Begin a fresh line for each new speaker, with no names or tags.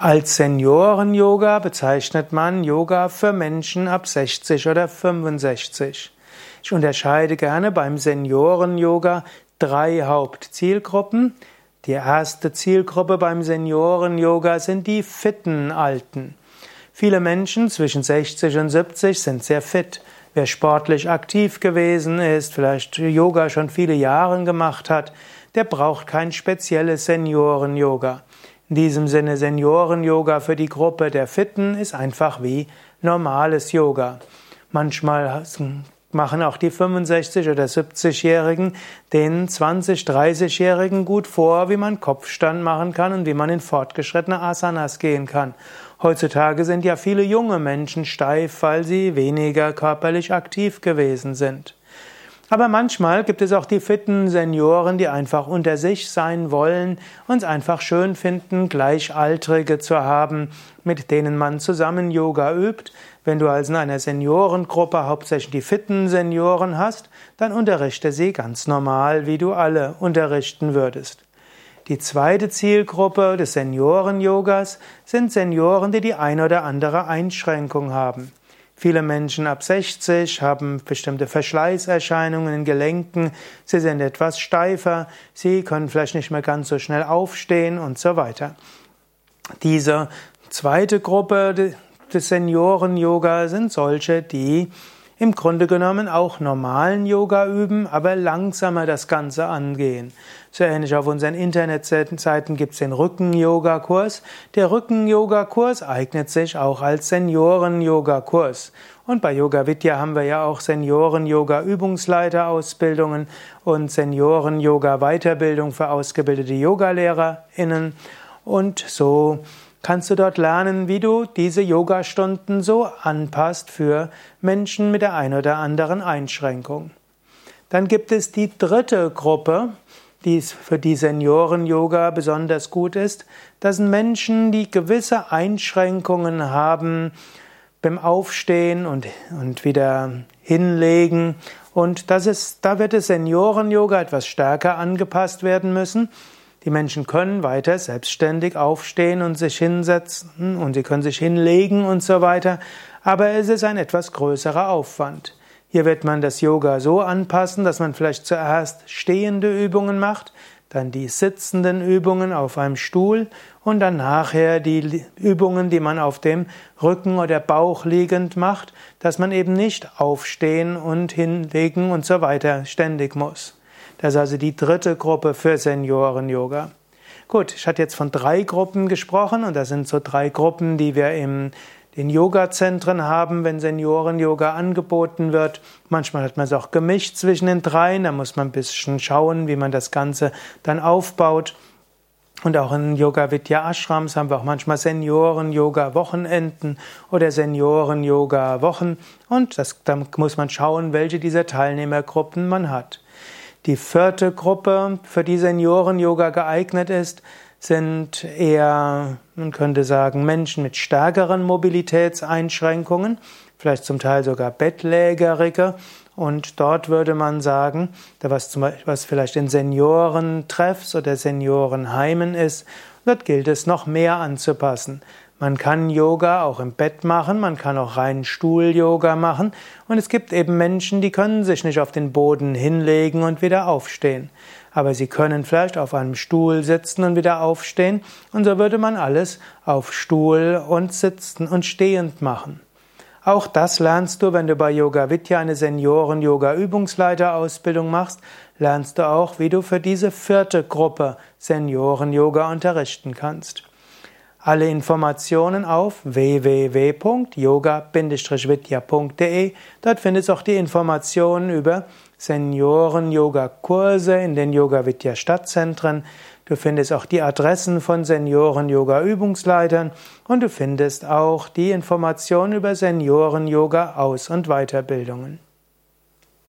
Als Senioren-Yoga bezeichnet man Yoga für Menschen ab 60 oder 65. Ich unterscheide gerne beim Senioren-Yoga drei Hauptzielgruppen. Die erste Zielgruppe beim Senioren-Yoga sind die fitten Alten. Viele Menschen zwischen 60 und 70 sind sehr fit. Wer sportlich aktiv gewesen ist, vielleicht Yoga schon viele Jahre gemacht hat, der braucht kein spezielles Senioren-Yoga. In diesem Sinne Senioren-Yoga für die Gruppe der Fitten ist einfach wie normales Yoga. Manchmal machen auch die 65 oder 70-Jährigen den 20, 30-Jährigen gut vor, wie man Kopfstand machen kann und wie man in fortgeschrittene Asanas gehen kann. Heutzutage sind ja viele junge Menschen steif, weil sie weniger körperlich aktiv gewesen sind. Aber manchmal gibt es auch die fitten Senioren, die einfach unter sich sein wollen und es einfach schön finden, Gleichaltrige zu haben, mit denen man zusammen Yoga übt. Wenn du also in einer Seniorengruppe hauptsächlich die fitten Senioren hast, dann unterrichte sie ganz normal, wie du alle unterrichten würdest. Die zweite Zielgruppe des Senioren-Yogas sind Senioren, die die eine oder andere Einschränkung haben. Viele Menschen ab 60 haben bestimmte Verschleißerscheinungen in Gelenken, sie sind etwas steifer, sie können vielleicht nicht mehr ganz so schnell aufstehen und so weiter. Diese zweite Gruppe des Senioren-Yoga sind solche, die im Grunde genommen auch normalen Yoga üben, aber langsamer das Ganze angehen. So ähnlich auf unseren Internetseiten gibt es den Rücken-Yoga-Kurs. Der Rücken-Yoga-Kurs eignet sich auch als Senioren-Yoga-Kurs. Und bei Yoga Vidya haben wir ja auch Senioren-Yoga-Übungsleiterausbildungen und Senioren-Yoga-Weiterbildung für ausgebildete YogalehrerInnen. Und so kannst du dort lernen, wie du diese Yogastunden so anpasst für Menschen mit der ein oder anderen Einschränkung. Dann gibt es die dritte Gruppe, die für die Senioren-Yoga besonders gut ist. Das sind Menschen, die gewisse Einschränkungen haben beim Aufstehen und, und wieder hinlegen. Und das ist, da wird das Senioren-Yoga etwas stärker angepasst werden müssen. Die Menschen können weiter selbstständig aufstehen und sich hinsetzen und sie können sich hinlegen und so weiter, aber es ist ein etwas größerer Aufwand. Hier wird man das Yoga so anpassen, dass man vielleicht zuerst stehende Übungen macht, dann die sitzenden Übungen auf einem Stuhl und dann nachher die Übungen, die man auf dem Rücken oder Bauch liegend macht, dass man eben nicht aufstehen und hinlegen und so weiter ständig muss. Das ist also die dritte Gruppe für Senioren-Yoga. Gut, ich hatte jetzt von drei Gruppen gesprochen und das sind so drei Gruppen, die wir in den Yoga-Zentren haben, wenn Senioren-Yoga angeboten wird. Manchmal hat man es auch gemischt zwischen den dreien, da muss man ein bisschen schauen, wie man das Ganze dann aufbaut. Und auch in Yoga Vidya Ashrams haben wir auch manchmal Senioren-Yoga-Wochenenden oder Senioren-Yoga-Wochen. Und das, da muss man schauen, welche dieser Teilnehmergruppen man hat. Die vierte Gruppe, für die Senioren-Yoga geeignet ist, sind eher, man könnte sagen, Menschen mit stärkeren Mobilitätseinschränkungen, vielleicht zum Teil sogar Bettlägerige. Und dort würde man sagen, was, zum Beispiel, was vielleicht in Seniorentreffs oder Seniorenheimen ist, dort gilt es noch mehr anzupassen. Man kann Yoga auch im Bett machen, man kann auch rein Stuhl-Yoga machen und es gibt eben Menschen, die können sich nicht auf den Boden hinlegen und wieder aufstehen. Aber sie können vielleicht auf einem Stuhl sitzen und wieder aufstehen und so würde man alles auf Stuhl und sitzen und stehend machen. Auch das lernst du, wenn du bei Yoga Vidya eine Senioren-Yoga-Übungsleiterausbildung machst, lernst du auch, wie du für diese vierte Gruppe Senioren-Yoga unterrichten kannst. Alle Informationen auf www.yoga-vidya.de. Dort findest du auch die Informationen über Senioren-Yoga-Kurse in den Yoga-Vidya Stadtzentren. Du findest auch die Adressen von Senioren-Yoga-Übungsleitern und du findest auch die Informationen über Senioren-Yoga-Aus- und Weiterbildungen.